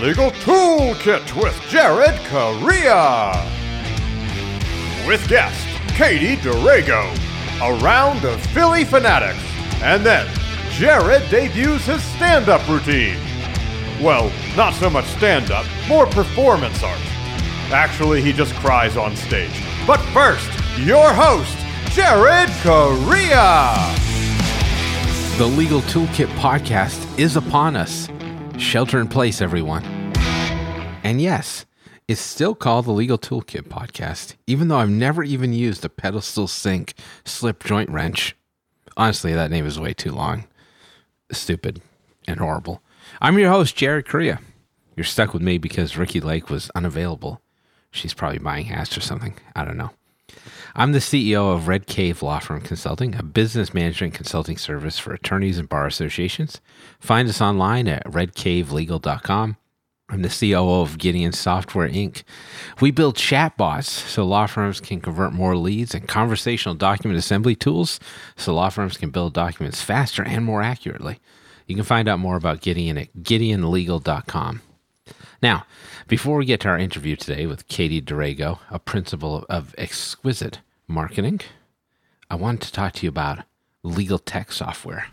Legal Toolkit with Jared Correa. With guest Katie Durago. A round of Philly fanatics. And then Jared debuts his stand up routine. Well, not so much stand up, more performance art. Actually, he just cries on stage. But first, your host, Jared Correa. The Legal Toolkit podcast is upon us. Shelter in place, everyone. And yes, it's still called the Legal Toolkit podcast, even though I've never even used a pedestal sink slip joint wrench. Honestly, that name is way too long, stupid, and horrible. I'm your host, Jared Correa. You're stuck with me because Ricki Lake was unavailable. She's probably buying hash or something. I don't know. I'm the CEO of Red Cave Law Firm Consulting, a business management consulting service for attorneys and bar associations. Find us online at redcavelegal.com. I'm the COO of Gideon Software Inc. We build chatbots so law firms can convert more leads and conversational document assembly tools so law firms can build documents faster and more accurately. You can find out more about Gideon at gideonlegal.com. Now, before we get to our interview today with Katie Durago, a principal of Exquisite Marketing, I wanted to talk to you about legal tech software.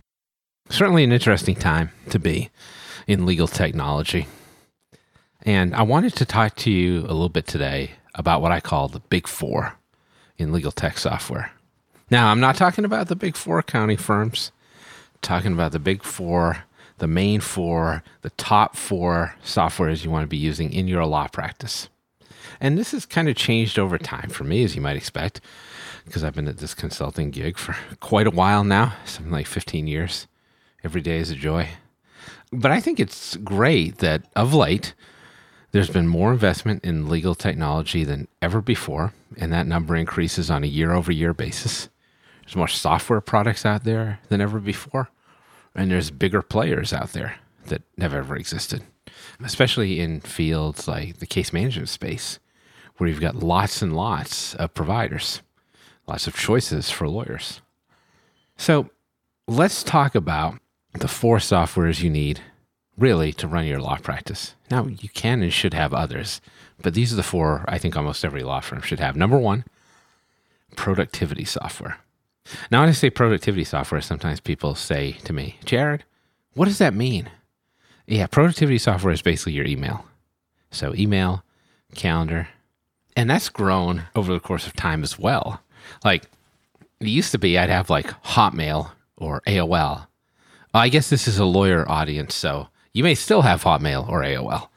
Certainly an interesting time to be in legal technology. And I wanted to talk to you a little bit today about what I call the big four in legal tech software. Now, I'm not talking about the big four accounting firms, I'm talking about the big four the main four, the top four softwares you want to be using in your law practice. And this has kind of changed over time for me, as you might expect, because I've been at this consulting gig for quite a while now, something like 15 years. Every day is a joy. But I think it's great that of late, there's been more investment in legal technology than ever before, and that number increases on a year over year basis. There's more software products out there than ever before and there's bigger players out there that have ever existed, especially in fields like the case management space, where you've got lots and lots of providers, lots of choices for lawyers. So let's talk about the four softwares you need really to run your law practice. Now, you can and should have others, but these are the four I think almost every law firm should have. Number one, productivity software. Now, when I say productivity software, sometimes people say to me, Jared, what does that mean? Yeah, productivity software is basically your email. So, email, calendar, and that's grown over the course of time as well. Like, it used to be I'd have like Hotmail or AOL. I guess this is a lawyer audience, so you may still have Hotmail or AOL.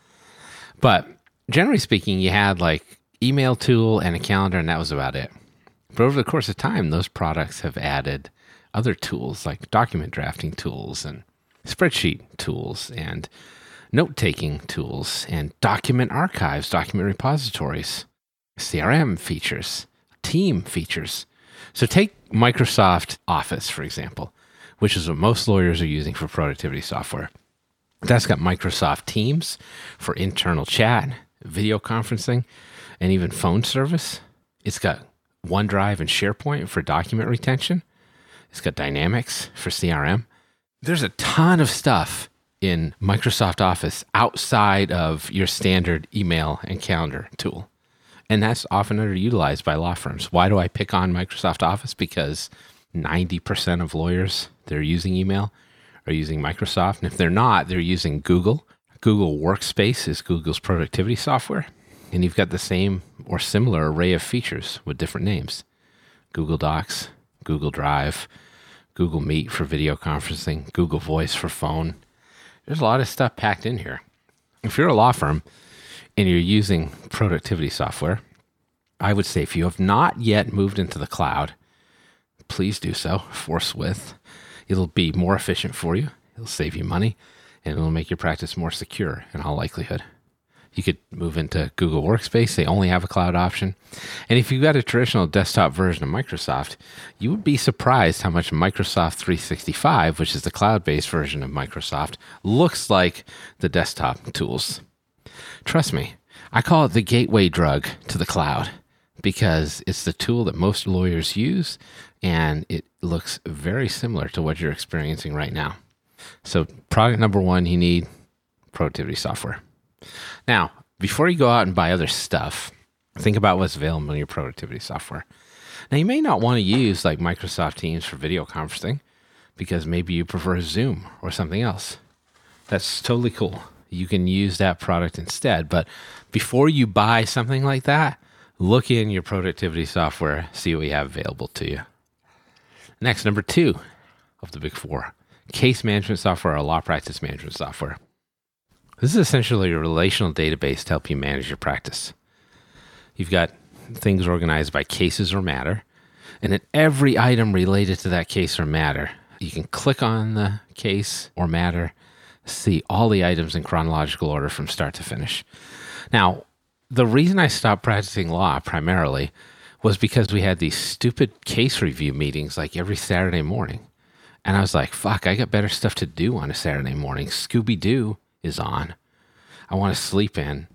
But generally speaking, you had like email tool and a calendar, and that was about it. But over the course of time, those products have added other tools like document drafting tools and spreadsheet tools and note taking tools and document archives, document repositories, CRM features, team features. So take Microsoft Office, for example, which is what most lawyers are using for productivity software. That's got Microsoft Teams for internal chat, video conferencing, and even phone service. It's got OneDrive and SharePoint for document retention. It's got Dynamics for CRM. There's a ton of stuff in Microsoft Office outside of your standard email and calendar tool. And that's often underutilized by law firms. Why do I pick on Microsoft Office? Because 90% of lawyers they're using email are using Microsoft. And if they're not, they're using Google. Google Workspace is Google's productivity software and you've got the same or similar array of features with different names Google Docs, Google Drive, Google Meet for video conferencing, Google Voice for phone. There's a lot of stuff packed in here. If you're a law firm and you're using productivity software, I would say if you have not yet moved into the cloud, please do so forthwith. It'll be more efficient for you, it'll save you money, and it'll make your practice more secure in all likelihood. You could move into Google Workspace. They only have a cloud option. And if you've got a traditional desktop version of Microsoft, you would be surprised how much Microsoft 365, which is the cloud based version of Microsoft, looks like the desktop tools. Trust me, I call it the gateway drug to the cloud because it's the tool that most lawyers use and it looks very similar to what you're experiencing right now. So, product number one, you need productivity software. Now, before you go out and buy other stuff, think about what's available in your productivity software. Now, you may not want to use like Microsoft Teams for video conferencing because maybe you prefer Zoom or something else. That's totally cool. You can use that product instead. But before you buy something like that, look in your productivity software, see what you have available to you. Next, number two of the big four case management software or law practice management software. This is essentially a relational database to help you manage your practice. You've got things organized by cases or matter, and then every item related to that case or matter, you can click on the case or matter, see all the items in chronological order from start to finish. Now, the reason I stopped practicing law primarily was because we had these stupid case review meetings like every Saturday morning. And I was like, fuck, I got better stuff to do on a Saturday morning. Scooby Doo is on. I want to sleep in.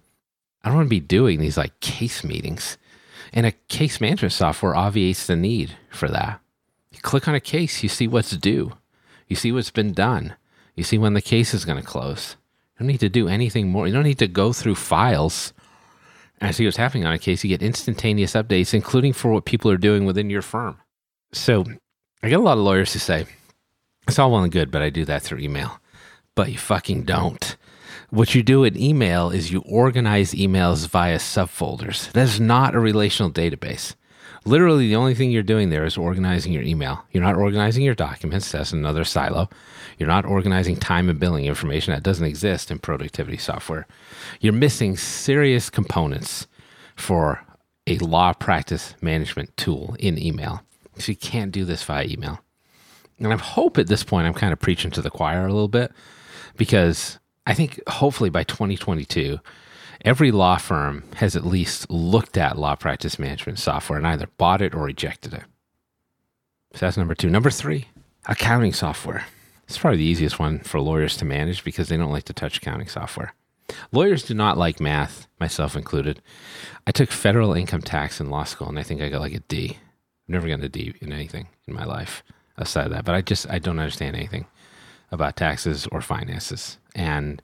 I don't want to be doing these like case meetings. And a case management software obviates the need for that. You click on a case, you see what's due, you see what's been done, you see when the case is going to close. You don't need to do anything more. You don't need to go through files and see what's happening on a case. You get instantaneous updates, including for what people are doing within your firm. So I get a lot of lawyers who say, it's all well and good, but I do that through email. But you fucking don't. What you do in email is you organize emails via subfolders. That is not a relational database. Literally, the only thing you're doing there is organizing your email. You're not organizing your documents. That's another silo. You're not organizing time and billing information that doesn't exist in productivity software. You're missing serious components for a law practice management tool in email. So you can't do this via email. And I hope at this point I'm kind of preaching to the choir a little bit because I think hopefully by 2022, every law firm has at least looked at law practice management software and either bought it or rejected it. So that's number two. Number three, accounting software. It's probably the easiest one for lawyers to manage because they don't like to touch accounting software. Lawyers do not like math, myself included. I took federal income tax in law school and I think I got like a D. I've never gotten a D in anything in my life aside that, but I just I don't understand anything about taxes or finances and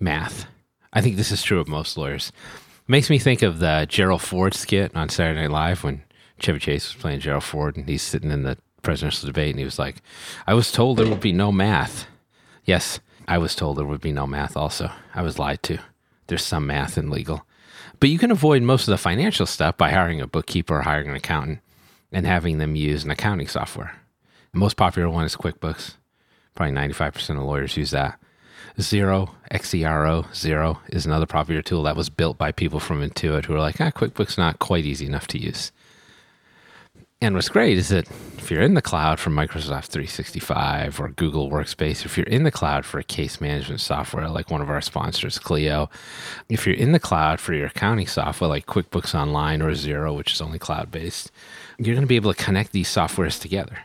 math. I think this is true of most lawyers. Makes me think of the Gerald Ford skit on Saturday Night Live when Chevy Chase was playing Gerald Ford and he's sitting in the presidential debate and he was like, I was told there would be no math. Yes, I was told there would be no math also. I was lied to. There's some math in legal. But you can avoid most of the financial stuff by hiring a bookkeeper or hiring an accountant and having them use an accounting software. The most popular one is QuickBooks. Probably 95% of lawyers use that. Xero, XERO, Zero is another popular tool that was built by people from Intuit who are like, ah, QuickBooks not quite easy enough to use. And what's great is that if you're in the cloud for Microsoft 365 or Google Workspace, if you're in the cloud for a case management software like one of our sponsors, Clio, if you're in the cloud for your accounting software like QuickBooks Online or Xero, which is only cloud based, you're going to be able to connect these softwares together,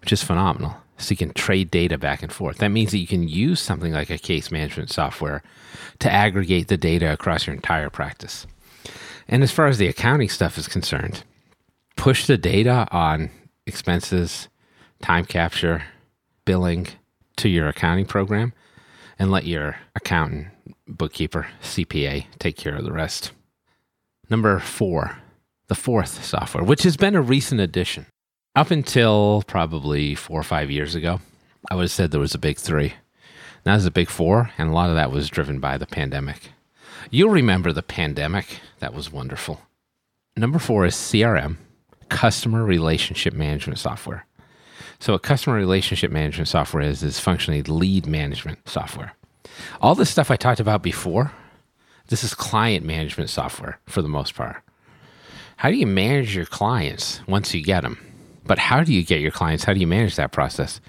which is phenomenal. So you can trade data back and forth. That means that you can use something like a case management software to aggregate the data across your entire practice. And as far as the accounting stuff is concerned, push the data on expenses, time capture, billing to your accounting program and let your accountant, bookkeeper, CPA take care of the rest. Number four, the fourth software, which has been a recent addition. Up until probably four or five years ago, I would have said there was a big three. Now there's a big four, and a lot of that was driven by the pandemic. You'll remember the pandemic. That was wonderful. Number four is CRM, Customer Relationship Management Software. So, what customer relationship management software is, is functionally lead management software. All the stuff I talked about before, this is client management software for the most part. How do you manage your clients once you get them? But how do you get your clients? How do you manage that process?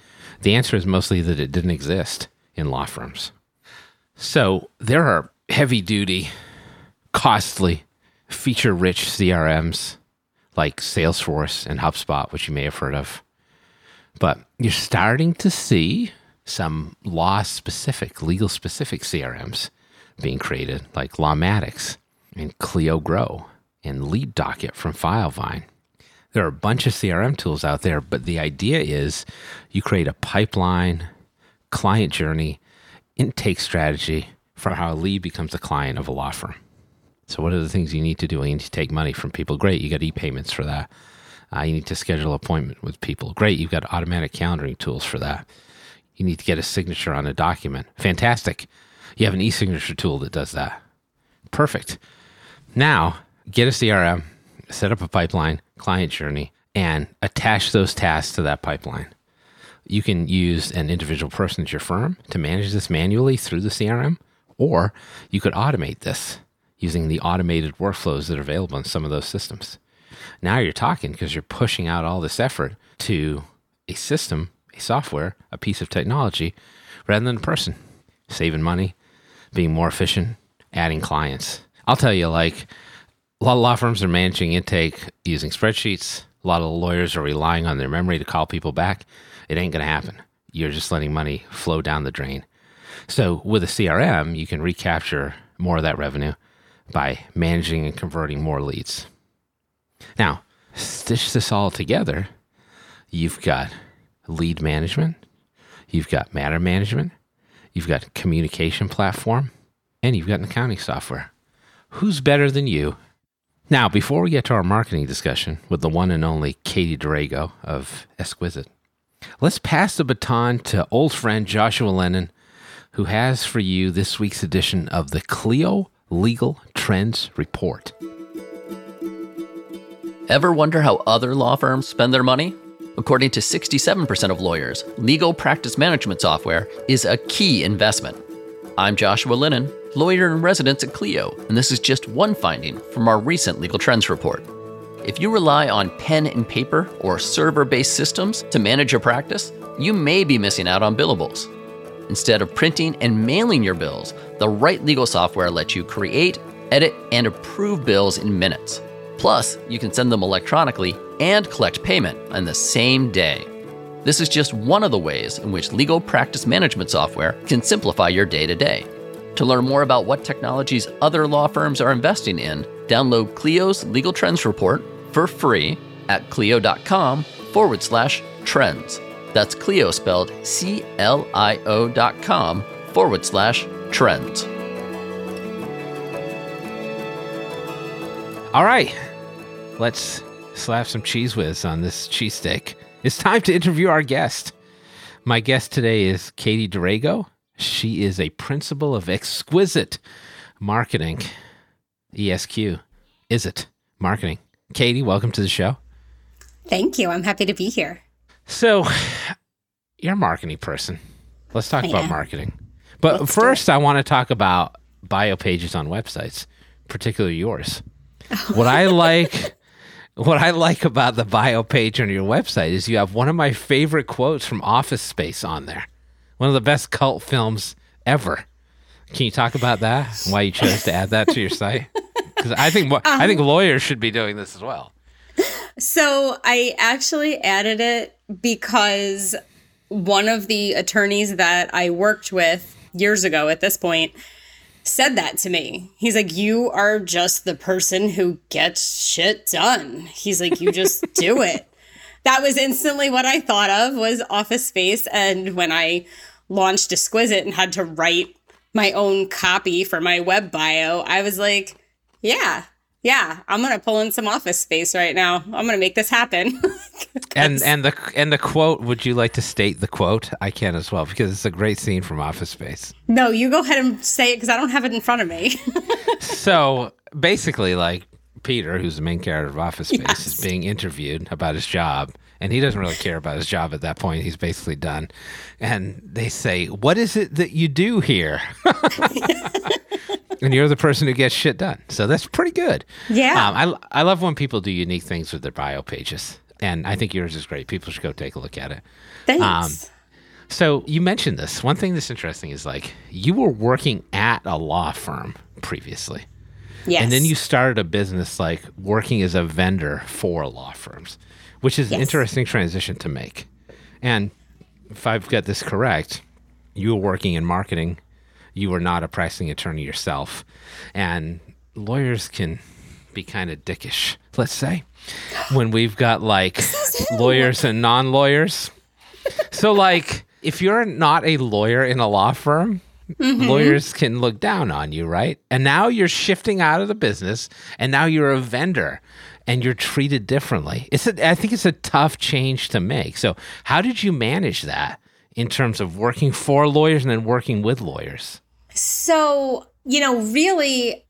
The answer is mostly that it didn't exist in law firms. So there are heavy duty, costly, feature rich CRMs like Salesforce and HubSpot, which you may have heard of. But you're starting to see some law specific, legal specific CRMs being created, like Lawmatics and Clio Grow and Lead Docket from Filevine. There are a bunch of CRM tools out there, but the idea is you create a pipeline, client journey, intake strategy, for how a lead becomes a client of a law firm. So, what are the things you need to do? You need to take money from people. Great, you got e payments for that. Uh, you need to schedule appointment with people. Great, you've got automatic calendaring tools for that. You need to get a signature on a document. Fantastic. You have an e signature tool that does that. Perfect. Now, get a CRM, set up a pipeline, client journey, and attach those tasks to that pipeline. You can use an individual person at your firm to manage this manually through the CRM, or you could automate this using the automated workflows that are available in some of those systems. Now you're talking because you're pushing out all this effort to a system, a software, a piece of technology rather than a person, saving money, being more efficient, adding clients. I'll tell you, like, a lot of law firms are managing intake using spreadsheets. A lot of lawyers are relying on their memory to call people back. It ain't going to happen. You're just letting money flow down the drain. So, with a CRM, you can recapture more of that revenue by managing and converting more leads. Now, stitch this all together. You've got lead management, you've got matter management, you've got communication platform, and you've got an accounting software. Who's better than you? Now, before we get to our marketing discussion with the one and only Katie Drago of Esquisite, let's pass the baton to old friend Joshua Lennon, who has for you this week's edition of the Clio Legal Trends Report. Ever wonder how other law firms spend their money? According to 67% of lawyers, legal practice management software is a key investment. I'm Joshua Lennon, lawyer in residence at Clio, and this is just one finding from our recent Legal Trends report. If you rely on pen and paper or server based systems to manage your practice, you may be missing out on billables. Instead of printing and mailing your bills, the right legal software lets you create, edit, and approve bills in minutes. Plus, you can send them electronically and collect payment on the same day. This is just one of the ways in which legal practice management software can simplify your day to day. To learn more about what technologies other law firms are investing in, download Clio's Legal Trends Report for free at clio.com forward slash trends. That's Clio spelled C L I O dot com forward slash trends. All right, let's slap some Cheez Whiz on this cheesesteak. It's time to interview our guest. My guest today is Katie Drago. She is a principal of Exquisite Marketing, ESQ. Is it marketing? Katie, welcome to the show. Thank you. I'm happy to be here. So, you're a marketing person. Let's talk I about am. marketing. But Let's first, I want to talk about bio pages on websites, particularly yours. Oh. What I like, what I like about the bio page on your website is you have one of my favorite quotes from Office Space on there. One of the best cult films ever. Can you talk about that? and Why you chose to add that to your site? Because I think mo- I Um, think lawyers should be doing this as well. So I actually added it because one of the attorneys that I worked with years ago at this point said that to me. He's like, You are just the person who gets shit done. He's like, You just do it. That was instantly what I thought of was office space. And when I launched Exquisite and had to write my own copy for my web bio, I was like, Yeah, yeah, I'm gonna pull in some office space right now. I'm gonna make this happen. And and the and the quote. Would you like to state the quote? I can as well because it's a great scene from Office Space. no, you go ahead and say it because I don't have it in front of me. so basically, like Peter, who's the main character of Office Space, Yes. is being interviewed about his job, and he doesn't really care about his job at that point. He's basically done. And they say, "What is it that you do here?" and you're the person who gets shit done. So that's pretty good. Yeah. Um, I I love when people do unique things with their bio pages, and I think yours is great. People should go take a look at it. Thanks. So you mentioned this. One thing that's interesting is like you were working at a law firm previously. Yes. And then you started a business like working as a vendor for law firms, which is an interesting transition to make. And if I've got this correct, you were working in marketing, you were not a pricing attorney yourself. And lawyers can be kind of dickish, let's say, when we've got like lawyers and non lawyers. So, like, if you're not a lawyer in a law firm, Mm-hmm. lawyers can look down on you, right? And now you're shifting out of the business and now you're a vendor and you're treated differently. It's a, I think it's a tough change to make. So, how did you manage that in terms of working for lawyers and then working with lawyers? So, you know, really,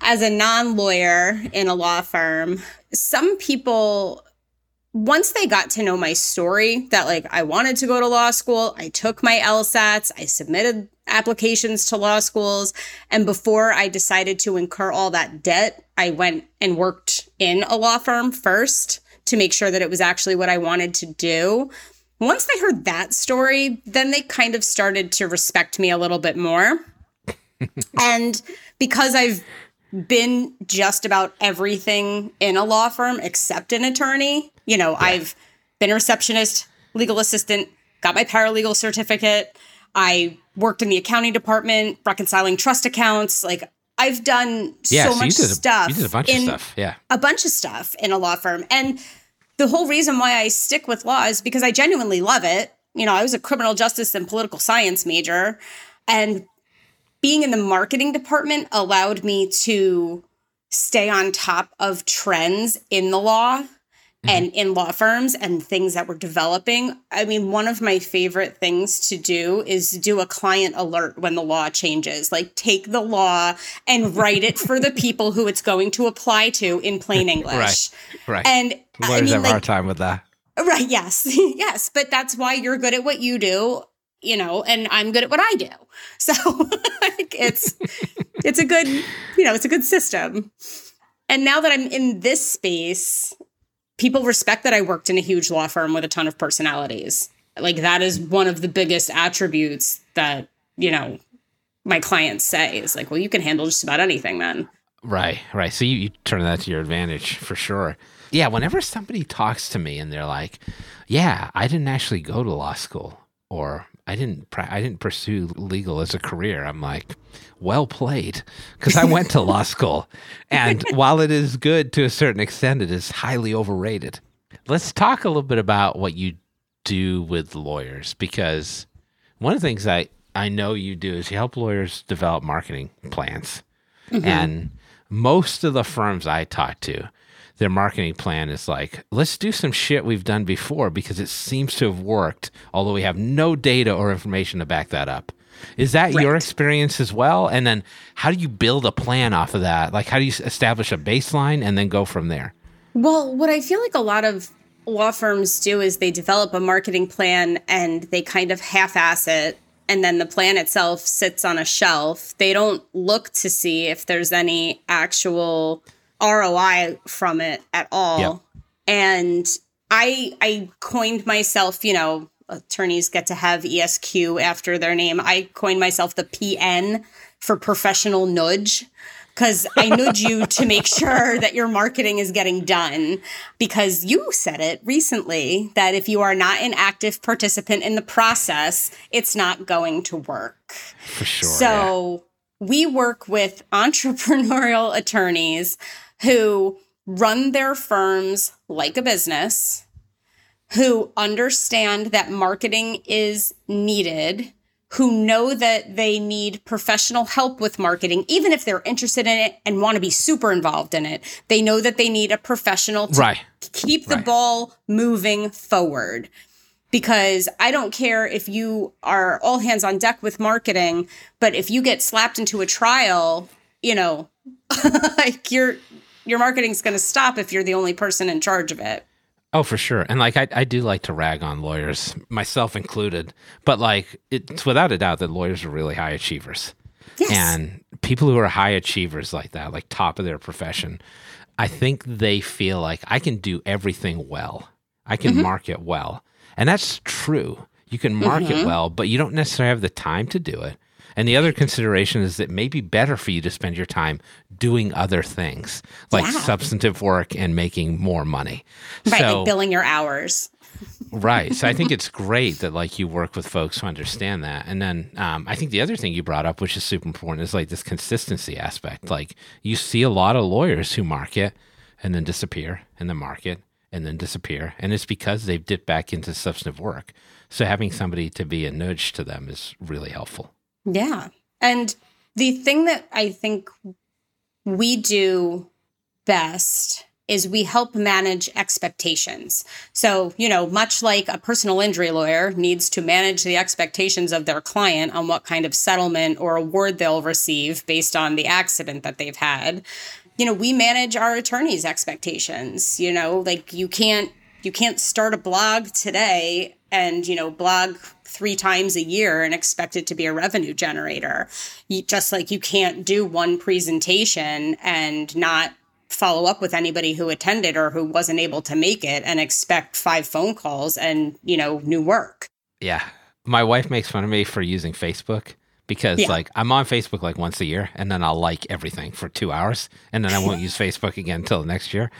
as a non lawyer in a law firm, some people, once they got to know my story, that like I wanted to go to law school, I took my LSATs, I submitted applications to law schools. And before I decided to incur all that debt, I went and worked in a law firm first to make sure that it was actually what I wanted to do. Once they heard that story, then they kind of started to respect me a little bit more. and because I've been just about everything in a law firm except an attorney, you know, yeah. I've been a receptionist, legal assistant, got my paralegal certificate. I worked in the accounting department, reconciling trust accounts. Like I've done yeah, so, so much you did a, stuff. You did a bunch of stuff. Yeah. A bunch of stuff in a law firm. And the whole reason why I stick with law is because I genuinely love it. You know, I was a criminal justice and political science major. And being in the marketing department allowed me to stay on top of trends in the law mm-hmm. and in law firms and things that we're developing. I mean, one of my favorite things to do is do a client alert when the law changes. Like take the law and write it for the people who it's going to apply to in plain English. right. Right. And lawyers I mean, have like, hard time with that. Right. Yes. yes. But that's why you're good at what you do, you know, and I'm good at what I do. So like, it's it's a good, you know, it's a good system. And now that I'm in this space, people respect that I worked in a huge law firm with a ton of personalities. Like that is one of the biggest attributes that, you know, my clients say is like, well, you can handle just about anything then. Right, right. So you, you turn that to your advantage for sure. Yeah, whenever somebody talks to me and they're like, "Yeah, I didn't actually go to law school," or "I didn't, I didn't pursue legal as a career," I'm like, well played because I went to law school. And while it is good to a certain extent, it is highly overrated. Let's talk a little bit about what you do with lawyers because one of the things I, I know you do is you help lawyers develop marketing plans. Mm-hmm. And most of the firms I talk to, their marketing plan is like, let's do some shit we've done before because it seems to have worked, although we have no data or information to back that up. Is that right. your experience as well? And then how do you build a plan off of that? Like, how do you establish a baseline and then go from there? Well, what I feel like a lot of law firms do is they develop a marketing plan and they kind of half ass it. And then the plan itself sits on a shelf. They don't look to see if there's any actual ROI from it at all. Yep. And I I coined myself, you know, attorneys get to have ESQ after their name. I coined myself the PN for professional nudge because I nudge you to make sure that your marketing is getting done. Because you said it recently that if you are not an active participant in the process, it's not going to work. For sure. So yeah. we work with entrepreneurial attorneys who run their firms like a business who understand that marketing is needed, who know that they need professional help with marketing, even if they're interested in it and want to be super involved in it. They know that they need a professional to right. keep the right. ball moving forward. Because I don't care if you are all hands on deck with marketing, but if you get slapped into a trial, you know, like your your marketing's going to stop if you're the only person in charge of it. Oh, for sure. And like, I, I do like to rag on lawyers, myself included. But like, it's without a doubt that lawyers are really high achievers. Yes. And people who are high achievers like that, like top of their profession, I think they feel like I can do everything well. I can mm-hmm. market well. And that's true. You can market mm-hmm. well, but you don't necessarily have the time to do it. And the other consideration is that it may be better for you to spend your time doing other things like yeah. substantive work and making more money. Right, so, like billing your hours. right. So I think it's great that like you work with folks who understand that. And then um, I think the other thing you brought up, which is super important, is like this consistency aspect. Like you see a lot of lawyers who market and then disappear in the market and then disappear. And it's because they've dipped back into substantive work. So having somebody to be a nudge to them is really helpful. Yeah. And the thing that I think we do best is we help manage expectations. So, you know, much like a personal injury lawyer needs to manage the expectations of their client on what kind of settlement or award they'll receive based on the accident that they've had, you know, we manage our attorneys' expectations. You know, like you can't you can't start a blog today and, you know, blog three times a year and expect it to be a revenue generator. You, just like you can't do one presentation and not follow up with anybody who attended or who wasn't able to make it and expect five phone calls and, you know, new work. Yeah. My wife makes fun of me for using Facebook because yeah. like I'm on Facebook like once a year and then I'll like everything for 2 hours and then I won't use Facebook again until next year.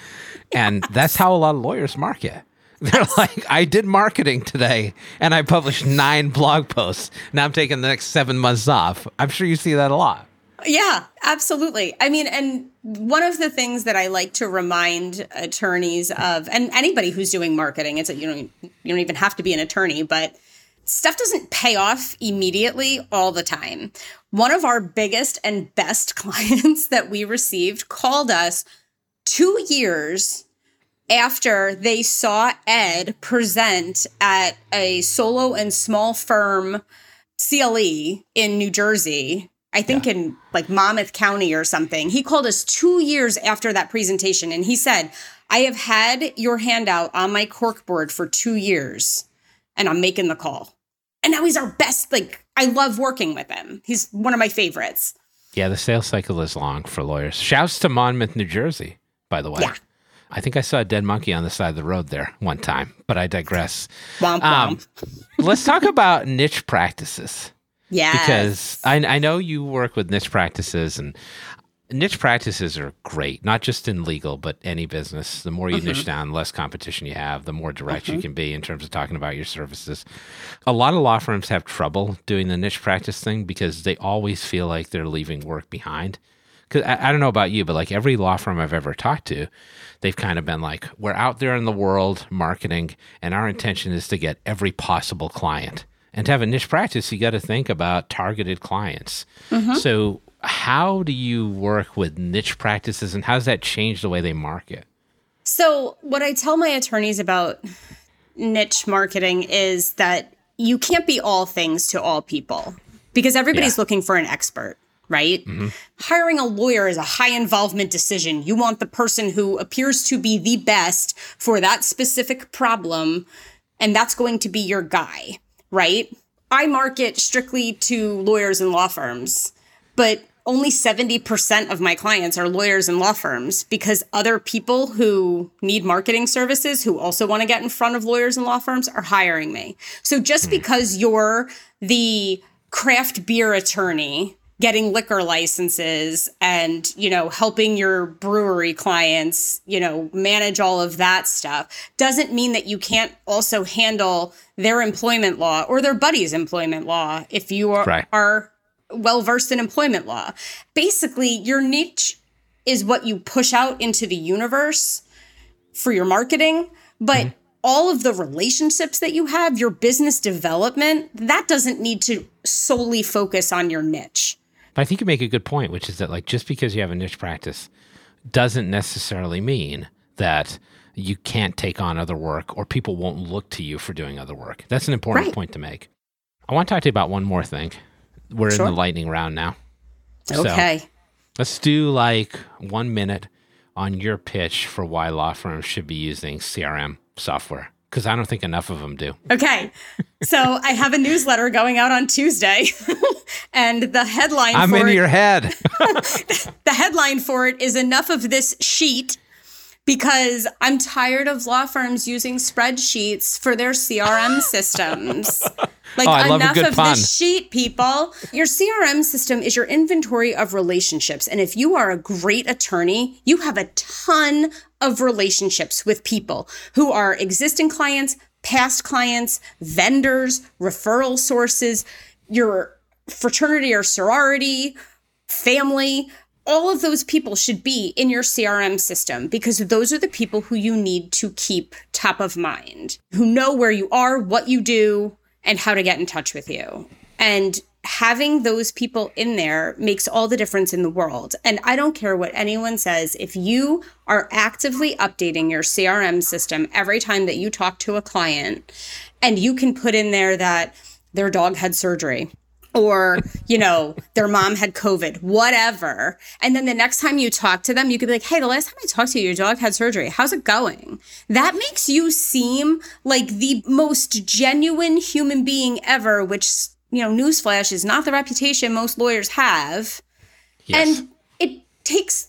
And that's how a lot of lawyers market. They're like, I did marketing today and I published nine blog posts. Now I'm taking the next seven months off. I'm sure you see that a lot. Yeah, absolutely. I mean, and one of the things that I like to remind attorneys of, and anybody who's doing marketing, it's that you don't you don't even have to be an attorney, but stuff doesn't pay off immediately all the time. One of our biggest and best clients that we received called us two years after they saw Ed present at a solo and small firm CLE in New Jersey. I think yeah. in like Monmouth County or something. He called us two years after that presentation and he said, I have had your handout on my corkboard for two years and I'm making the call. And now he's our best. Like, I love working with him. He's one of my favorites. Yeah, the sales cycle is long for lawyers. Shouts to Monmouth, New Jersey, by the way. Yeah. I think I saw a dead monkey on the side of the road there one time, but I digress. Womp, um, let's talk about niche practices. Yeah. Because I, I know you work with niche practices, and niche practices are great, not just in legal, but any business. The more you mm-hmm. niche down, the less competition you have, the more direct mm-hmm. you can be in terms of talking about your services. A lot of law firms have trouble doing the niche practice thing because they always feel like they're leaving work behind because I, I, don't know about you, but like every law firm I've ever talked to, they've kind of been like, we're out there in the world marketing, and our intention is to get every possible client. And to have a niche practice, you got to think about targeted clients. Mm-hmm. So, how do you work with niche practices, and how does that change the way they market? So, what I tell my attorneys about niche marketing is that you can't be all things to all people because everybody's yeah. looking for an expert right? Mm-hmm. Hiring a lawyer is a high involvement decision. You want the person who appears to be the best for that specific problem, and that's going to be your guy, right? I market strictly to lawyers and law firms, but only 70% of my clients are lawyers and law firms because other people who need marketing services who also want to get in front of lawyers and law firms are hiring me. So just mm. because you're the craft beer attorney getting liquor licenses and you know helping your brewery clients you know manage all of that stuff doesn't mean that you can't also handle their employment law or their buddy's employment law if you are, right. are well versed in employment law basically your niche is what you push out into the universe for your marketing but mm-hmm. all of the relationships that you have your business development that doesn't need to solely focus on your niche but I think you make a good point, which is that like just because you have a niche practice doesn't necessarily mean that you can't take on other work or people won't look to you for doing other work. That's an important right. point to make. I want to talk to you about one more thing. We're sure. in the lightning round now. Okay. So let's do like one minute on your pitch for why law firms should be using CRM software because I don't think enough of them do. Okay. So I have a newsletter going out on Tuesday, and the headline I'm in it, your head. the headline for it is enough of this sheet because I'm tired of law firms using spreadsheets for their CRM systems. Like oh, enough of pun. this sheet, people. Your CRM system is your inventory of relationships. And if you are a great attorney, you have a ton of relationships with people who are existing clients, past clients, vendors, referral sources, your fraternity or sorority, family all of those people should be in your CRM system because those are the people who you need to keep top of mind, who know where you are, what you do, and how to get in touch with you. And having those people in there makes all the difference in the world. And I don't care what anyone says, if you are actively updating your CRM system every time that you talk to a client, and you can put in there that their dog had surgery or you know their mom had covid whatever. And then the next time you talk to them you could be like hey the last time i talked to you your dog had surgery. How's it going? That makes you seem like the most genuine human being ever which you know newsflash is not the reputation most lawyers have. Yes. and it takes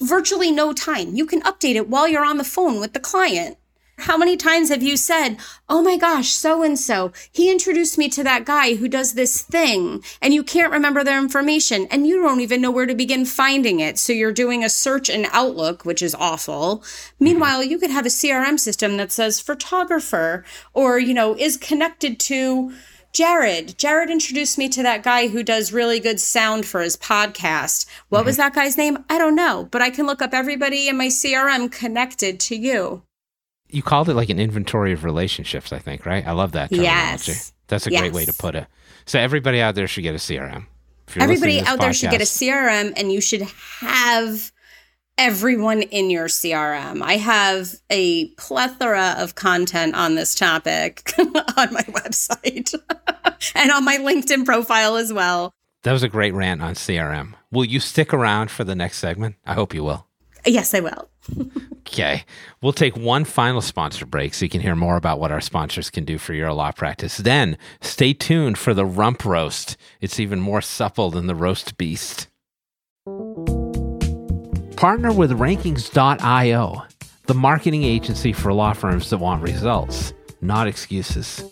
virtually no time. You can update it while you're on the phone with the client how many times have you said, Oh my gosh, so and so, he introduced me to that guy who does this thing, and you can't remember their information, and you don't even know where to begin finding it. So you're doing a search in Outlook, which is awful. Mm-hmm. Meanwhile, you could have a CRM system that says photographer or, you know, is connected to Jared. Jared introduced me to that guy who does really good sound for his podcast. What was mm-hmm. that guy's name? I don't know, but I can look up everybody in my CRM connected to you. You called it like an inventory of relationships, I think, right? I love that terminology. Yes. That's a great way to put it. So everybody out there should get a CRM. Everybody out this there should get a CRM and you should have everyone in your CRM. I have a plethora of content on this topic on my website and on my LinkedIn profile as well. That was a great rant on CRM. Will you stick around for the next segment? I hope you will. Yes, I will. Okay. We'll take one final sponsor break so you can hear more about what our sponsors can do for your law practice. Then stay tuned for the rump roast. It's even more supple than the roast beast. Partner with Rankings.io, the marketing agency for law firms that want results, not excuses.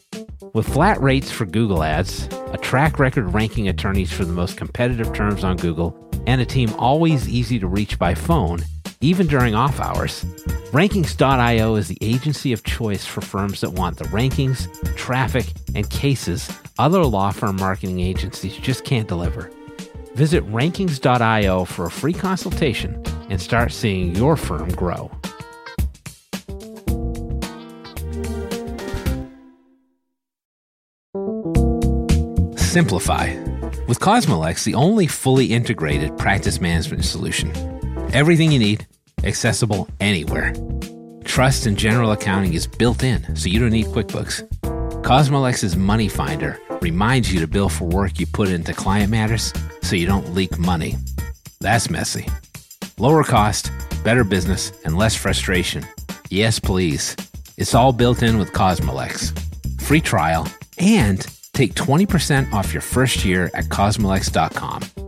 With flat rates for Google ads, a track record ranking attorneys for the most competitive terms on Google, and a team always easy to reach by phone, even during off hours, Rankings.io is the agency of choice for firms that want the rankings, traffic, and cases other law firm marketing agencies just can't deliver. Visit rankings.io for a free consultation and start seeing your firm grow. Simplify. With Cosmolex, the only fully integrated practice management solution. Everything you need, accessible anywhere. Trust and general accounting is built in, so you don't need QuickBooks. Cosmolex's Money Finder reminds you to bill for work you put into client matters so you don't leak money. That's messy. Lower cost, better business, and less frustration. Yes, please. It's all built in with Cosmolex. Free trial and take 20% off your first year at cosmolex.com.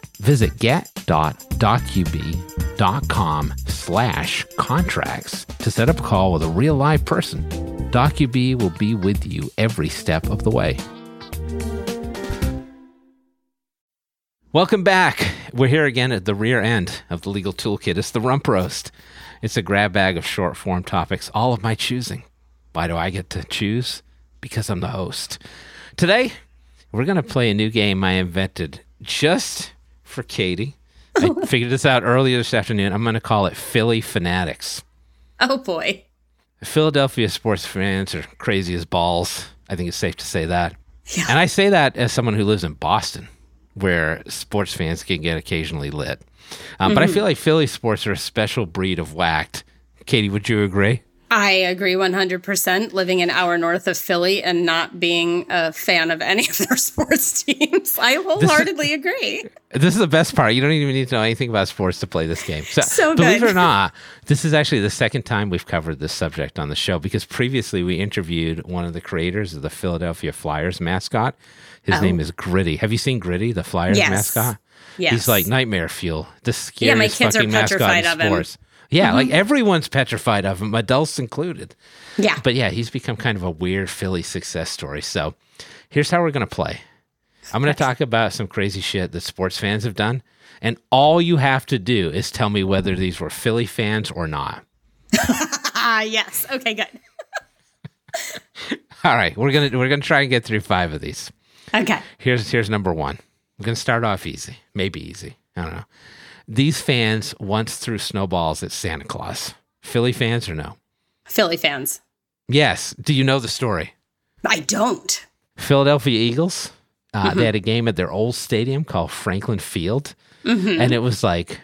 Visit get.docubee.com slash contracts to set up a call with a real live person. Docubee will be with you every step of the way. Welcome back. We're here again at the rear end of the legal toolkit. It's the rump roast. It's a grab bag of short form topics, all of my choosing. Why do I get to choose? Because I'm the host. Today, we're going to play a new game I invented just for Katie. I figured this out earlier this afternoon. I'm going to call it Philly Fanatics. Oh boy. Philadelphia sports fans are crazy as balls. I think it's safe to say that. Yeah. And I say that as someone who lives in Boston, where sports fans can get occasionally lit. Um, But I feel like Philly sports are a special breed of whacked. Katie, would you agree? I agree 100%. Living an hour north of Philly and not being a fan of any of their sports teams. I wholeheartedly agree. This is the best part. You don't even need to know anything about sports to play this game. So, So believe it or not, this is actually the second time we've covered this subject on the show because previously we interviewed one of the creators of the Philadelphia Flyers mascot. His oh. name is Gritty. Have you seen Gritty, the Flyers Oh. Yes. mascot? Yes. He's like nightmare fuel. The scariest Yeah, my kids are fucking mascot petrified in of him. Yeah, like everyone's petrified of him, adults included. Yeah. But yeah, he's become kind of a weird Philly success story. So here's how we're going to play I'm going to talk about some crazy shit that sports fans have done. And all you have to do is tell me whether these were Philly fans or not. Ah, yes. Okay, good. All right, we're gonna we're gonna try and get through five of these. Okay. Here's here's number one. I'm gonna start off easy, maybe easy. I don't know. These fans once threw snowballs at Santa Claus. Philly fans or no? Philly fans. Yes. Do you know the story? I don't. Philadelphia Eagles. Uh, They had a game at their old stadium called Franklin Field, and it was like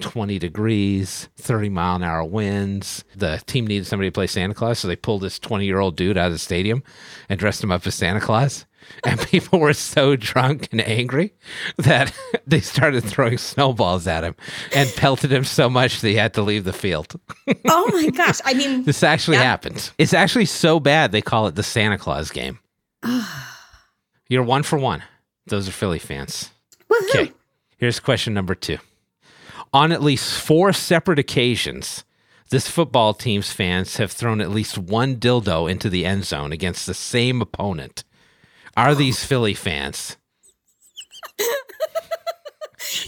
20 degrees, 30 mile an hour winds. The team needed somebody to play Santa Claus, so they pulled this 20 year old dude out of the stadium and dressed him up as Santa Claus. And people were so drunk and angry that they started throwing snowballs at him and pelted him so much that he had to leave the field. Oh my gosh. I mean, This actually Yep. happened. It's actually so bad they call it the Santa Claus game. You're one for one. Those are Philly fans. woohoo. Okay. Here's question number two. On at least four separate occasions, this football team's fans have thrown at least one dildo into the end zone against the same opponent. Are these Philly fans?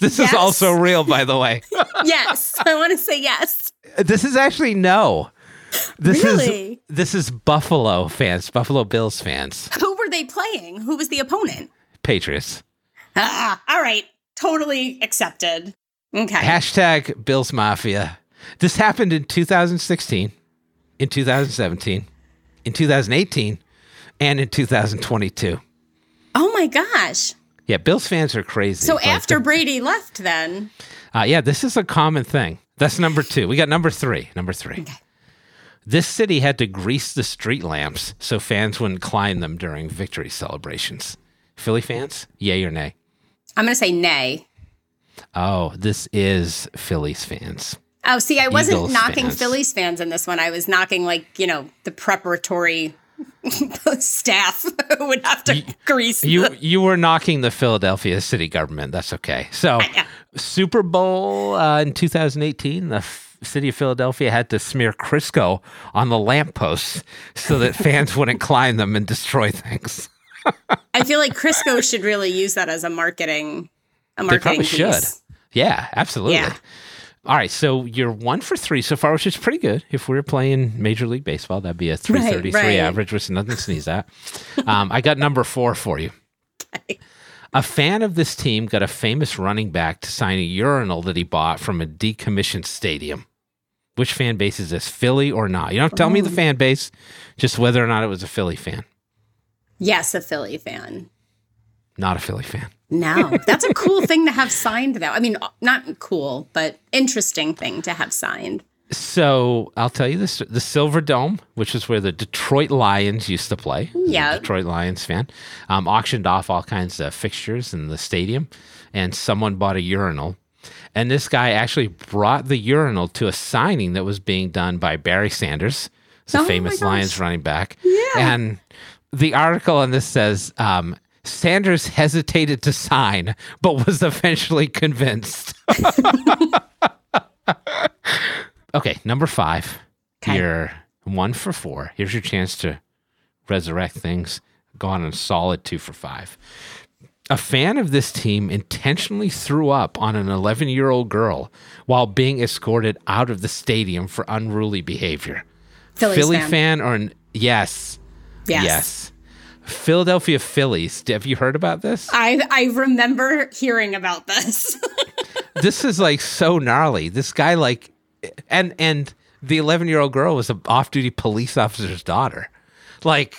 this Yes. is also real, by the way. yes. I want to say yes. This is actually no. This Really? is this is Buffalo fans, Buffalo Bills fans, Who were they playing? Who was the opponent? Patriots. Ah, all right. Totally accepted. Okay. Hashtag Bills Mafia. This happened in 2016, in 2017, in 2018, and in 2022. oh my gosh. Yeah, Bills fans are crazy. So after Brady left, then. uh, yeah, this is a common thing. That's number two. We got number three. Number three. This city had to grease the street lamps so fans wouldn't climb them during victory celebrations. Philly fans, yay or nay? I'm going to say nay. Oh, this is Philly's fans. Oh, see, I wasn't Eagles knocking fans. Phillies fans in this one. I was knocking, like, you know, the preparatory staff who would have to grease. You the- you were knocking the Philadelphia city government. That's okay. So Super Bowl uh, in 2018, the f- city of Philadelphia had to smear Crisco on the lampposts so that fans wouldn't climb them and destroy things. I feel like Crisco should really use that as a marketing, a They marketing probably should. piece. Yeah, absolutely. Yeah. All right, so you're one for three so far, which is pretty good. If we were playing Major League Baseball, that'd be a 333 right. average, which is nothing to sneeze at. Um, I got number four for you. A fan of this team got a famous running back to sign a urinal that he bought from a decommissioned stadium. Which fan base is this, Philly or not? You don't tell me the fan base, just whether or not it was a Philly fan. Yes, a Philly fan. Not a Philly fan. No, that's a cool thing to have signed, though. I mean, not cool, but interesting thing to have signed. So I'll tell you this: the Silverdome, which is where the Detroit Lions used to play, Yeah. Detroit Lions fan, um, auctioned off all kinds of fixtures in the stadium, and someone bought a urinal. And this guy actually brought the urinal to a signing that was being done by Barry Sanders, the Oh famous. Lions running back. Yeah. And the article on this says um, Sanders hesitated to sign, but was eventually convinced. okay, number five. Okay. You're one for four. Here's your chance to resurrect things. Go on a solid two for five. A fan of this team intentionally threw up on an 11 year old girl while being escorted out of the stadium for unruly behavior. Phillies Philly fan. fan, or n- yes, Yes. yes. Philadelphia Phillies. Have you heard about this? I I remember hearing about this. this is like so gnarly. This guy like and and the 11 year old girl was an off duty police officer's daughter. Like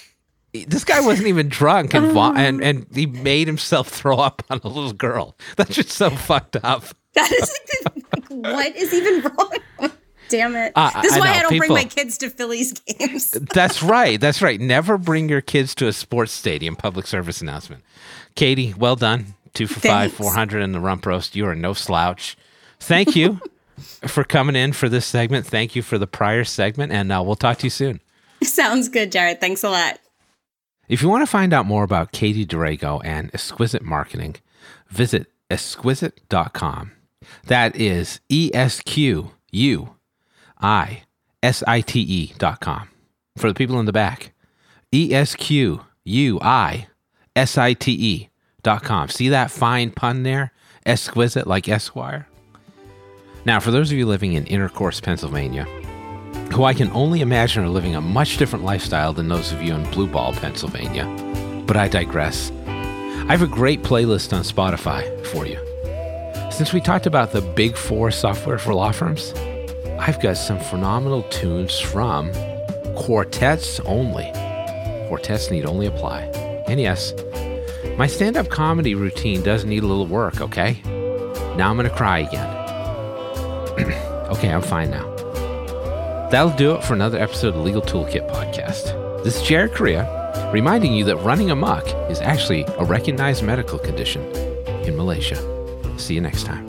this guy wasn't even drunk and, vo- and and he made himself throw up on a little girl. That's just so fucked up. that is like, what is even wrong? Damn it! Uh, this is I why know, I don't bring my kids to Phillies games. That's right. That's right. Never bring your kids to a sports stadium. Public service announcement. Katie, well done. Two for five, 400 in the rump roast. You are no slouch. Thank you for coming in for this segment. Thank you for the prior segment. And uh, we'll talk to you soon. Sounds good, Jared. Thanks a lot. If you want to find out more about Katie Drago and Esquisite Marketing, visit esquisite.com. That is E S Q U I S I T E dot com. For the people in the back, E S Q U I S I T E dot com. See that fine pun there? Exquisite like Esquire. Now, for those of you living in Intercourse, Pennsylvania, who I can only imagine are living a much different lifestyle than those of you in Blue Ball, Pennsylvania, but I digress. I have a great playlist on Spotify for you. Since we talked about the big four software for law firms, I've got some phenomenal tunes from quartets only. Quartets need only apply. And yes, my stand up comedy routine does need a little work, okay? Now I'm going to cry again. okay, I'm fine now. That'll do it for another episode of Legal Toolkit podcast. This is Jared Correa, reminding you that running amok is actually a recognized medical condition in Malaysia. See you next time.